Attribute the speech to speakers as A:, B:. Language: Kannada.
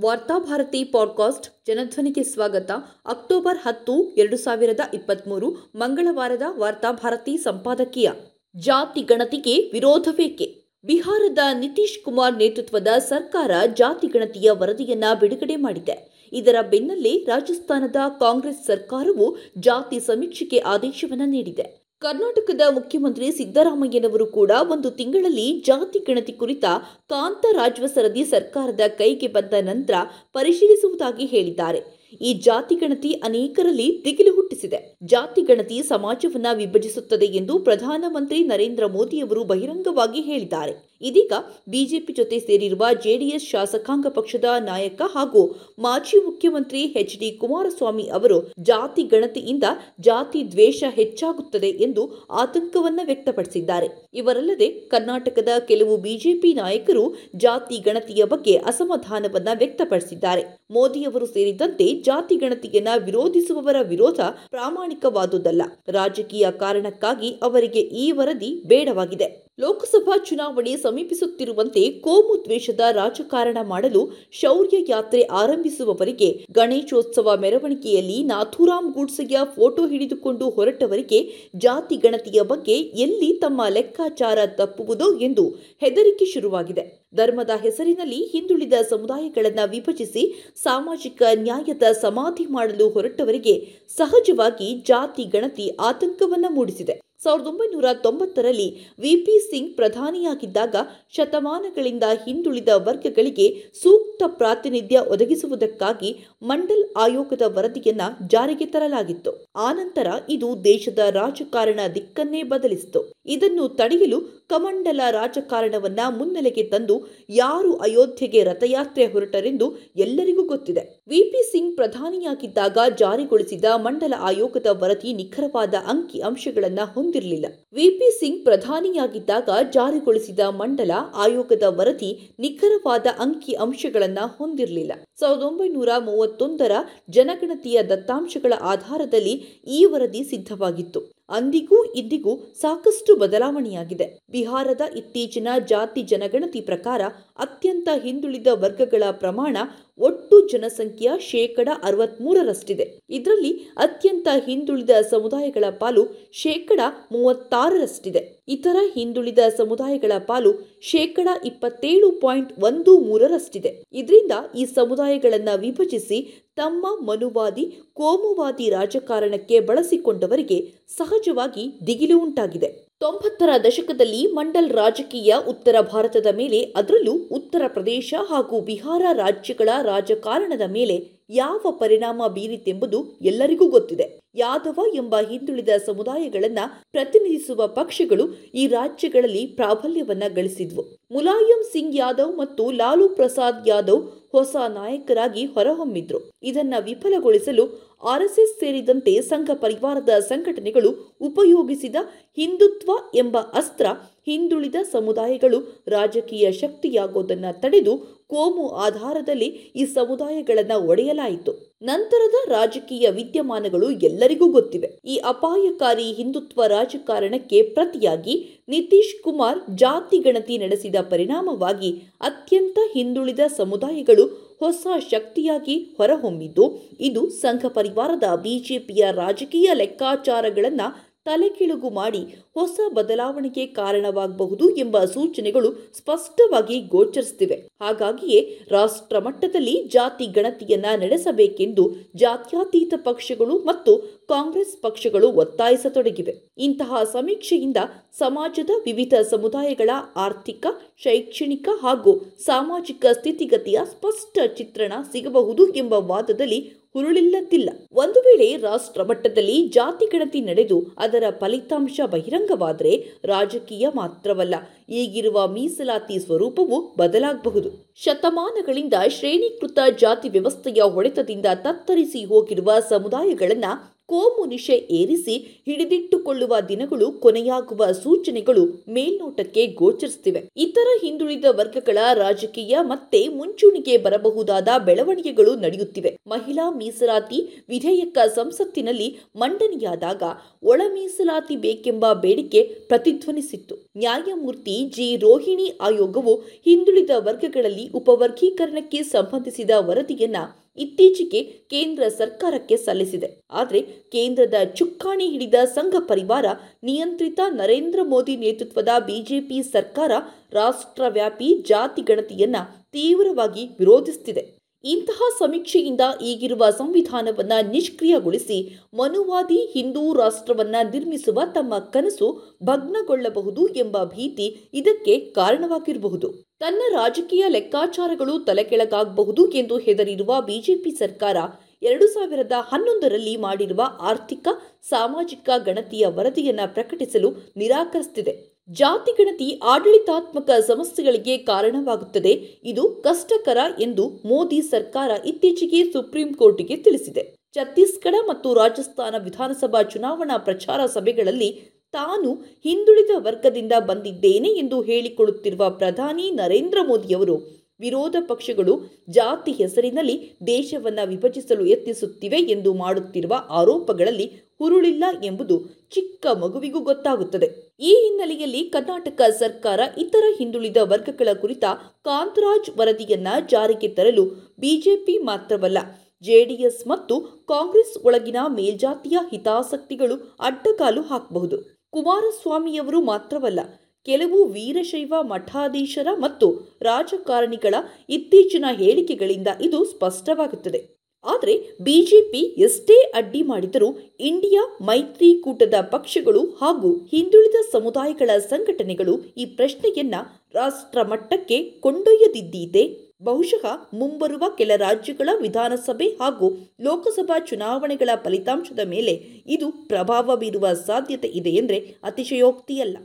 A: ವಾರ್ತಾಭಾರತಿ ಪಾಡ್ಕಾಸ್ಟ್ ಜನಧ್ವನಿಗೆ ಸ್ವಾಗತ. ಅಕ್ಟೋಬರ್ ಹತ್ತು, ಎರಡು ಸಾವಿರದ ಇಪ್ಪತ್ತ್ಮೂರು ಮಂಗಳವಾರದ ವಾರ್ತಾಭಾರತಿ ಸಂಪಾದಕೀಯ. ಜಾತಿ ಗಣತಿಗೆ ವಿರೋಧವೇಕೆ? ಬಿಹಾರದ ನಿತೀಶ್ ಕುಮಾರ್ ನೇತೃತ್ವದ ಸರ್ಕಾರ ಜಾತಿ ಗಣತಿಯ ವರದಿಯನ್ನ ಬಿಡುಗಡೆ ಮಾಡಿದೆ. ಇದರ ಬೆನ್ನಲ್ಲೇ ರಾಜಸ್ಥಾನದ ಕಾಂಗ್ರೆಸ್ ಸರ್ಕಾರವು ಜಾತಿ ಸಮೀಕ್ಷೆಗೆ ಆದೇಶವನ್ನು ನೀಡಿದೆ. ಕರ್ನಾಟಕದ ಮುಖ್ಯಮಂತ್ರಿ ಸಿದ್ದರಾಮಯ್ಯನವರು ಕೂಡ ಒಂದು ತಿಂಗಳಲ್ಲಿ ಜಾತಿ ಗಣತಿ ಕುರಿತ ಕಾಂತ ರಾಜ್ವ ಸರದಿ ಸರ್ಕಾರದ ಕೈಗೆ ಬಂದ ನಂತರ ಪರಿಶೀಲಿಸುವುದಾಗಿ ಹೇಳಿದ್ದಾರೆ. ಈ ಜಾತಿ ಗಣತಿ ಅನೇಕರಲ್ಲಿ ದಿಗಿಲು ಹುಟ್ಟಿಸಿದೆ. ಜಾತಿ ಗಣತಿ ಸಮಾಜವನ್ನ ವಿಭಜಿಸುತ್ತದೆ ಎಂದು ಪ್ರಧಾನಮಂತ್ರಿ ನರೇಂದ್ರ ಮೋದಿಯವರು ಬಹಿರಂಗವಾಗಿ ಹೇಳಿದ್ದಾರೆ. ಇದೀಗ ಬಿಜೆಪಿ ಜೊತೆ ಸೇರಿರುವ ಜೆಡಿಎಸ್ ಶಾಸಕಾಂಗ ಪಕ್ಷದ ನಾಯಕ ಹಾಗೂ ಮಾಜಿ ಮುಖ್ಯಮಂತ್ರಿ ಎಚ್ ಡಿ ಕುಮಾರಸ್ವಾಮಿ ಅವರು ಜಾತಿ ಗಣತಿಯಿಂದ ಜಾತಿ ದ್ವೇಷ ಹೆಚ್ಚಾಗುತ್ತದೆ ಎಂದು ಆತಂಕವನ್ನ ವ್ಯಕ್ತಪಡಿಸಿದ್ದಾರೆ. ಇವರಲ್ಲದೆ ಕರ್ನಾಟಕದ ಕೆಲವು ಬಿಜೆಪಿ ನಾಯಕರು ಜಾತಿ ಗಣತಿಯ ಬಗ್ಗೆ ಅಸಮಾಧಾನವನ್ನ ವ್ಯಕ್ತಪಡಿಸಿದ್ದಾರೆ. ಮೋದಿಯವರು ಸೇರಿದಂತೆ ಜಾತಿ ಗಣತಿಯನ್ನ ವಿರೋಧಿಸುವವರ ವಿರೋಧ ಪ್ರಾಮಾಣಿಕವಾದುದಲ್ಲ. ರಾಜಕೀಯ ಕಾರಣಕ್ಕಾಗಿ ಅವರಿಗೆ ಈ ವರದಿ ಬೇಡವಾಗಿದೆ. ಲೋಕಸಭಾ ಚುನಾವಣೆ ಸಮೀಪಿಸುತ್ತಿರುವಂತೆ ಕೋಮು ದ್ವೇಷದ ರಾಜಕಾರಣ ಮಾಡಲು ಶೌರ್ಯ ಯಾತ್ರೆ ಆರಂಭಿಸುವವರಿಗೆ ಗಣೇಶೋತ್ಸವ ಮೆರವಣಿಗೆಯಲ್ಲಿ ನಾಥೂರಾಮ್ ಗೂಡ್ಸೆಯ ಫೋಟೋ ಹಿಡಿದುಕೊಂಡು ಹೊರಟವರಿಗೆ ಜಾತಿ ಗಣತಿಯ ಬಗ್ಗೆ ಎಲ್ಲಿ ತಮ್ಮ ಲೆಕ್ಕಾಚಾರ ತಪ್ಪುವುದೋ ಎಂದು ಹೆದರಿಕೆ ಶುರುವಾಗಿದೆ. ಧರ್ಮದ ಹೆಸರಿನಲ್ಲಿ ಹಿಂದುಳಿದ ಸಮುದಾಯಗಳನ್ನು ವಿಭಜಿಸಿ ಸಾಮಾಜಿಕ ನ್ಯಾಯದ ಸಮಾಧಿ ಮಾಡಲು ಹೊರಟವರಿಗೆ ಸಹಜವಾಗಿ ಜಾತಿ ಗಣತಿ ಆತಂಕವನ್ನು ಮೂಡಿಸಿದೆ. ಸಾವಿರದ ಒಂಬೈನೂರ ತೊಂಬತ್ತರಲ್ಲಿ ವಿಪಿ ಸಿಂಗ್ ಪ್ರಧಾನಿಯಾಗಿದ್ದಾಗ ಶತಮಾನಗಳಿಂದ ಹಿಂದುಳಿದ ವರ್ಗಗಳಿಗೆ ಸೂಕ್ತ ಪ್ರಾತಿನಿಧ್ಯ ಒದಗಿಸುವುದಕ್ಕಾಗಿ ಮಂಡಲ್ ಆಯೋಗದ ವರದಿಯನ್ನ ಜಾರಿಗೆ ತರಲಾಗಿತ್ತು. ಆನಂತರ ಇದು ದೇಶದ ರಾಜಕಾರಣ ದಿಕ್ಕನ್ನೇ ಬದಲಿಸಿತು. ಇದನ್ನು ತಡೆಯಲು ಕಮಂಡಲ ರಾಜಕಾರಣವನ್ನ ಮುನ್ನೆಲೆಗೆ ತಂದು ಯಾರು ಅಯೋಧ್ಯೆಗೆ ರಥಯಾತ್ರೆ ಹೊರಟರೆಂದು ಎಲ್ಲರಿಗೂ ಗೊತ್ತಿದೆ. ವಿಪಿ ಸಿಂಗ್ ಪ್ರಧಾನಿಯಾಗಿದ್ದಾಗ ಜಾರಿಗೊಳಿಸಿದ ಮಂಡಲ ಆಯೋಗದ ವರದಿ ನಿಖರವಾದ ಅಂಕಿ ಅಂಶಗಳನ್ನ ಹೊಂದಿರಲಿಲ್ಲ ವಿಪಿ ಸಿಂಗ್ ಪ್ರಧಾನಿಯಾಗಿದ್ದಾಗ ಜಾರಿಗೊಳಿಸಿದ ಮಂಡಲ ಆಯೋಗದ ವರದಿ ನಿಖರವಾದ ಅಂಕಿ ಅಂಶಗಳನ್ನು ಹೊಂದಿರಲಿಲ್ಲ. ಸಾವಿರದ ಒಂಬೈನೂರ ಮೂವತ್ತೊಂದರ ಜನಗಣತಿಯ ದತ್ತಾಂಶಗಳ ಆಧಾರದಲ್ಲಿ ಈ ವರದಿ ಸಿದ್ಧವಾಗಿತ್ತು. ಅಂದಿಗೂ ಇದ್ದಿಗೂ ಸಾಕಷ್ಟು ಬದಲಾವಣೆಯಾಗಿದೆ. ಬಿಹಾರದ ಇತ್ತೀಚಿನ ಜಾತಿ ಜನಗಣತಿ ಪ್ರಕಾರ ಅತ್ಯಂತ ಹಿಂದುಳಿದ ವರ್ಗಗಳ ಪ್ರಮಾಣ ಒಟ್ಟು ಜನಸಂಖ್ಯೆಯ ಶೇಕಡ ಅರವತ್ಮೂರರಷ್ಟಿದೆ. ಇದರಲ್ಲಿ ಅತ್ಯಂತ ಹಿಂದುಳಿದ ಸಮುದಾಯಗಳ ಪಾಲು ಶೇಕಡ ಮೂವತ್ತಾರರಷ್ಟಿದೆ. ಇತರ ಹಿಂದುಳಿದ ಸಮುದಾಯಗಳ ಪಾಲು ಶೇಕಡ ಇಪ್ಪತ್ತೇಳು ಪಾಯಿಂಟ್ ಒಂದು ಮೂರರಷ್ಟಿದೆ. ಇದರಿಂದ ಈ ಸಮುದಾಯಗಳನ್ನು ವಿಭಜಿಸಿ ತಮ್ಮ ಮನುವಾದಿ, ಕೋಮುವಾದಿ ರಾಜಕಾರಣಕ್ಕೆ ಬಳಸಿಕೊಂಡವರಿಗೆ ಸಹಜವಾಗಿ ದಿಗಿಲು ಉಂಟಾಗಿದೆ. ತೊಂಬತ್ತರ ದಶಕದಲ್ಲಿ ಮಂಡಲ್ ರಾಜಕೀಯ ಉತ್ತರ ಭಾರತದ ಮೇಲೆ, ಅದರಲ್ಲೂ ಉತ್ತರ ಪ್ರದೇಶ ಹಾಗೂ ಬಿಹಾರ ರಾಜ್ಯಗಳ ರಾಜಕಾರಣದ ಮೇಲೆ ಯಾವ ಪರಿಣಾಮ ಬೀರಿತೆಂಬುದು ಎಲ್ಲರಿಗೂ ಗೊತ್ತಿದೆ. ಯಾದವ ಎಂಬ ಹಿಂದುಳಿದ ಸಮುದಾಯಗಳನ್ನ ಪ್ರತಿನಿಧಿಸುವ ಪಕ್ಷಗಳು ಈ ರಾಜ್ಯಗಳಲ್ಲಿ ಪ್ರಾಬಲ್ಯವನ್ನ ಗಳಿಸಿದ್ವು. ಮುಲಾಯಂ ಸಿಂಗ್ ಯಾದವ್ ಮತ್ತು ಲಾಲು ಪ್ರಸಾದ್ ಯಾದವ್ ಹೊಸ ನಾಯಕರಾಗಿ ಹೊರಹೊಮ್ಮಿದ್ರು. ಇದನ್ನ ವಿಫಲಗೊಳಿಸಲು ಆರ್ಎಸ್ಎಸ್ ಸೇರಿದಂತೆ ಸಂಘ ಪರಿವಾರದ ಸಂಘಟನೆಗಳು ಉಪಯೋಗಿಸಿದ ಹಿಂದುತ್ವ ಎಂಬ ಅಸ್ತ್ರ ಹಿಂದುಳಿದ ಸಮುದಾಯಗಳು ರಾಜಕೀಯ ಶಕ್ತಿಯಾಗೋದನ್ನು ತಡೆದು ಕೋಮು ಆಧಾರದಲ್ಲಿ ಈ ಸಮುದಾಯಗಳನ್ನು ಒಡೆಯಲಾಯಿತು. ನಂತರದ ರಾಜಕೀಯ ವಿದ್ಯಮಾನಗಳು ಎಲ್ಲರಿಗೂ ಗೊತ್ತಿವೆ. ಈ ಅಪಾಯಕಾರಿ ಹಿಂದುತ್ವ ರಾಜಕಾರಣಕ್ಕೆ ಪ್ರತಿಯಾಗಿ ನಿತೀಶ್ ಕುಮಾರ್ ಜಾತಿ ಗಣತಿ ನಡೆಸಿದ ಪರಿಣಾಮವಾಗಿ ಅತ್ಯಂತ ಹಿಂದುಳಿದ ಸಮುದಾಯಗಳು ಹೊಸ ಶಕ್ತಿಯಾಗಿ ಹೊರಹೊಮ್ಮಿದ್ದು, ಇದು ಸಂಘ ಪರಿವಾರದ ಬಿಜೆಪಿಯ ರಾಜಕೀಯ ಲೆಕ್ಕಾಚಾರಗಳನ್ನು ತಲೆಕೆಳುಗು ಮಾಡಿ ಹೊಸ ಬದಲಾವಣೆಗೆ ಕಾರಣವಾಗಬಹುದು ಎಂಬ ಸೂಚನೆಗಳು ಸ್ಪಷ್ಟವಾಗಿ ಗೋಚರಿಸುತ್ತಿವೆ. ಹಾಗಾಗಿಯೇ ರಾಷ್ಟ್ರ ಮಟ್ಟದಲ್ಲಿ ಜಾತಿ ಗಣತಿಯನ್ನ ನಡೆಸಬೇಕೆಂದು ಜಾತ್ಯತೀತ ಪಕ್ಷಗಳು ಮತ್ತು ಕಾಂಗ್ರೆಸ್ ಪಕ್ಷಗಳು ಒತ್ತಾಯಿಸತೊಡಗಿವೆ. ಇಂತಹ ಸಮೀಕ್ಷೆಯಿಂದ ಸಮಾಜದ ವಿವಿಧ ಸಮುದಾಯಗಳ ಆರ್ಥಿಕ, ಶೈಕ್ಷಣಿಕ ಹಾಗೂ ಸಾಮಾಜಿಕ ಸ್ಥಿತಿಗತಿಯ ಸ್ಪಷ್ಟ ಚಿತ್ರಣ ಸಿಗಬಹುದು ಎಂಬ ವಾದದಲ್ಲಿ ಹುರುಳಿಲ್ಲದಿಲ್ಲ ಒಂದು ವೇಳೆ ರಾಷ್ಟ್ರ ಮಟ್ಟದಲ್ಲಿ ಜಾತಿ ಗಣತಿ ನಡೆದು ಅದರ ಫಲಿತಾಂಶ ಬಹಿರಂಗವಾದರೆ ರಾಜಕೀಯ ಮಾತ್ರವಲ್ಲ, ಈಗಿರುವ ಮೀಸಲಾತಿ ಸ್ವರೂಪವು ಬದಲಾಗಬಹುದು. ಶತಮಾನಗಳಿಂದ ಶ್ರೇಣೀಕೃತ ಜಾತಿ ವ್ಯವಸ್ಥೆಯ ಹೊಡೆತದಿಂದ ತತ್ತರಿಸಿ ಹೋಗಿರುವ ಸಮುದಾಯಗಳನ್ನ ಕೋಮು ನಿಶೆ ಏರಿಸಿ ಹಿಡಿದಿಟ್ಟುಕೊಳ್ಳುವ ದಿನಗಳು ಕೊನೆಯಾಗುವ ಸೂಚನೆಗಳು ಮೇಲ್ನೋಟಕ್ಕೆ ಗೋಚರಿಸುತ್ತಿವೆ. ಇತರ ಹಿಂದುಳಿದ ವರ್ಗಗಳ ರಾಜಕೀಯ ಮತ್ತೆ ಮುಂಚೂಣಿಗೆ ಬರಬಹುದಾದ ಬೆಳವಣಿಗೆಗಳು ನಡೆಯುತ್ತಿವೆ. ಮಹಿಳಾ ಮೀಸಲಾತಿ ವಿಧೇಯಕ ಸಂಸತ್ತಿನಲ್ಲಿ ಮಂಡನೆಯಾದಾಗ ಒಳ ಮೀಸಲಾತಿ ಬೇಕೆಂಬ ಬೇಡಿಕೆ ಪ್ರತಿಧ್ವನಿಸಿತ್ತು. ನ್ಯಾಯಮೂರ್ತಿ ಜಿ. ರೋಹಿಣಿ ಆಯೋಗವು ಹಿಂದುಳಿದ ವರ್ಗಗಳಲ್ಲಿ ಉಪವರ್ಗೀಕರಣಕ್ಕೆ ಸಂಬಂಧಿಸಿದ ವರದಿಯನ್ನ ಇತ್ತೀಚೆಗೆ ಕೇಂದ್ರ ಸರ್ಕಾರಕ್ಕೆ ಸಲ್ಲಿಸಿದೆ. ಆದರೆ ಕೇಂದ್ರದ ಚುಕ್ಕಾಣಿ ಹಿಡಿದ ಸಂಘ ಪರಿವಾರ ನಿಯಂತ್ರಿತ ನರೇಂದ್ರ ಮೋದಿ ನೇತೃತ್ವದ ಬಿಜೆಪಿ ಸರ್ಕಾರ ರಾಷ್ಟ್ರವ್ಯಾಪಿ ಜಾತಿ ಗಣತಿಯನ್ನು ತೀವ್ರವಾಗಿ ವಿರೋಧಿಸುತ್ತಿದೆ ಇಂತಹ ಸಮೀಕ್ಷೆಯಿಂದ ಈಗಿರುವ ಸಂವಿಧಾನವನ್ನು ನಿಷ್ಕ್ರಿಯಗೊಳಿಸಿ ಮನುವಾದಿ ಹಿಂದೂ ರಾಷ್ಟ್ರವನ್ನು ನಿರ್ಮಿಸುವ ತಮ್ಮ ಕನಸು ಭಗ್ನಗೊಳ್ಳಬಹುದು ಎಂಬ ಭೀತಿ ಇದಕ್ಕೆ ಕಾರಣವಾಗಿರಬಹುದು. ತನ್ನ ರಾಜಕೀಯ ಲೆಕ್ಕಾಚಾರಗಳು ತಲೆಕೆಳಗಾಗಬಹುದು ಎಂದು ಹೆದರಿರುವ ಬಿಜೆಪಿ ಸರ್ಕಾರ ಎರಡು ಸಾವಿರದ ಹನ್ನೊಂದರಲ್ಲಿ ಮಾಡಿರುವ ಆರ್ಥಿಕ, ಸಾಮಾಜಿಕ ಗಣತಿಯ ವರದಿಯನ್ನು ಪ್ರಕಟಿಸಲು ನಿರಾಕರಿಸುತ್ತಿದೆ. ಜಾತಿ ಗಣತಿ ಆಡಳಿತಾತ್ಮಕ ಸಮಸ್ಯೆಗಳಿಗೆ ಕಾರಣವಾಗುತ್ತದೆ. ಇದು ಕಷ್ಟಕರ ಎಂದು ಮೋದಿ ಸರ್ಕಾರ ಇತ್ತೀಚೆಗೆ ಸುಪ್ರೀಂ ಕೋರ್ಟ್ಗೆ ತಿಳಿಸಿದೆ. ಛತ್ತೀಸ್ಗಢ ಮತ್ತು ರಾಜಸ್ಥಾನ ವಿಧಾನಸಭಾ ಚುನಾವಣಾ ಪ್ರಚಾರ ಸಭೆಗಳಲ್ಲಿ ತಾನು ಹಿಂದುಳಿದ ವರ್ಗದಿಂದ ಬಂದಿದ್ದೇನೆ ಎಂದು ಹೇಳಿಕೊಳ್ಳುತ್ತಿರುವ ಪ್ರಧಾನಿ ನರೇಂದ್ರ ಮೋದಿಯವರು ವಿರೋಧ ಪಕ್ಷಗಳು ಜಾತಿ ಹೆಸರಿನಲ್ಲಿ ದೇಶವನ್ನ ವಿಭಜಿಸಲು ಯತ್ನಿಸುತ್ತಿವೆ ಎಂದು ಮಾಡುತ್ತಿರುವ ಆರೋಪಗಳಲ್ಲಿ ಹುರುಳಿಲ್ಲ ಎಂಬುದು ಚಿಕ್ಕ ಮಗುವಿಗೂ ಗೊತ್ತಾಗುತ್ತದೆ. ಈ ಹಿನ್ನೆಲೆಯಲ್ಲಿ ಕರ್ನಾಟಕ ಸರ್ಕಾರ ಇತರ ಹಿಂದುಳಿದ ವರ್ಗಗಳ ಕುರಿತ ಕಾಂತರಾಜ್ ವರದಿಯನ್ನ ಜಾರಿಗೆ ತರಲು ಬಿಜೆಪಿ ಮಾತ್ರವಲ್ಲ, ಜೆಡಿಎಸ್ ಮತ್ತು ಕಾಂಗ್ರೆಸ್ ಒಳಗಿನ ಮೇಲ್ಜಾತಿಯ ಹಿತಾಸಕ್ತಿಗಳು ಅಡ್ಡಗಾಲು ಹಾಕಬಹುದು. ಕುಮಾರಸ್ವಾಮಿಯವರು ಮಾತ್ರವಲ್ಲ, ಕೆಲವು ವೀರಶೈವ ಮಠಾಧೀಶರ ಮತ್ತು ರಾಜಕಾರಣಿಗಳ ಇತ್ತೀಚಿನ ಹೇಳಿಕೆಗಳಿಂದ ಇದು ಸ್ಪಷ್ಟವಾಗುತ್ತದೆ. ಆದರೆ ಬಿಜೆಪಿ ಎಷ್ಟೇ ಅಡ್ಡಿ ಮಾಡಿದರೂ ಇಂಡಿಯಾ ಮೈತ್ರಿಕೂಟದ ಪಕ್ಷಗಳು ಹಾಗೂ ಹಿಂದುಳಿದ ಸಮುದಾಯಗಳ ಸಂಘಟನೆಗಳು ಈ ಪ್ರಶ್ನೆಯನ್ನ ರಾಷ್ಟ್ರ ಮಟ್ಟಕ್ಕೆ ಕೊಂಡೊಯ್ಯದಿದ್ದೀತೆ. ಬಹುಶಃ ಮುಂಬರುವ ಕೆಲ ರಾಜ್ಯಗಳ ವಿಧಾನಸಭೆ ಹಾಗೂ ಲೋಕಸಭಾ ಚುನಾವಣೆಗಳ ಫಲಿತಾಂಶದ ಮೇಲೆ ಇದು ಪ್ರಭಾವ ಬೀರುವ ಸಾಧ್ಯತೆ ಇದೆ ಎಂದರೆ ಅತಿಶಯೋಕ್ತಿಯಲ್ಲ.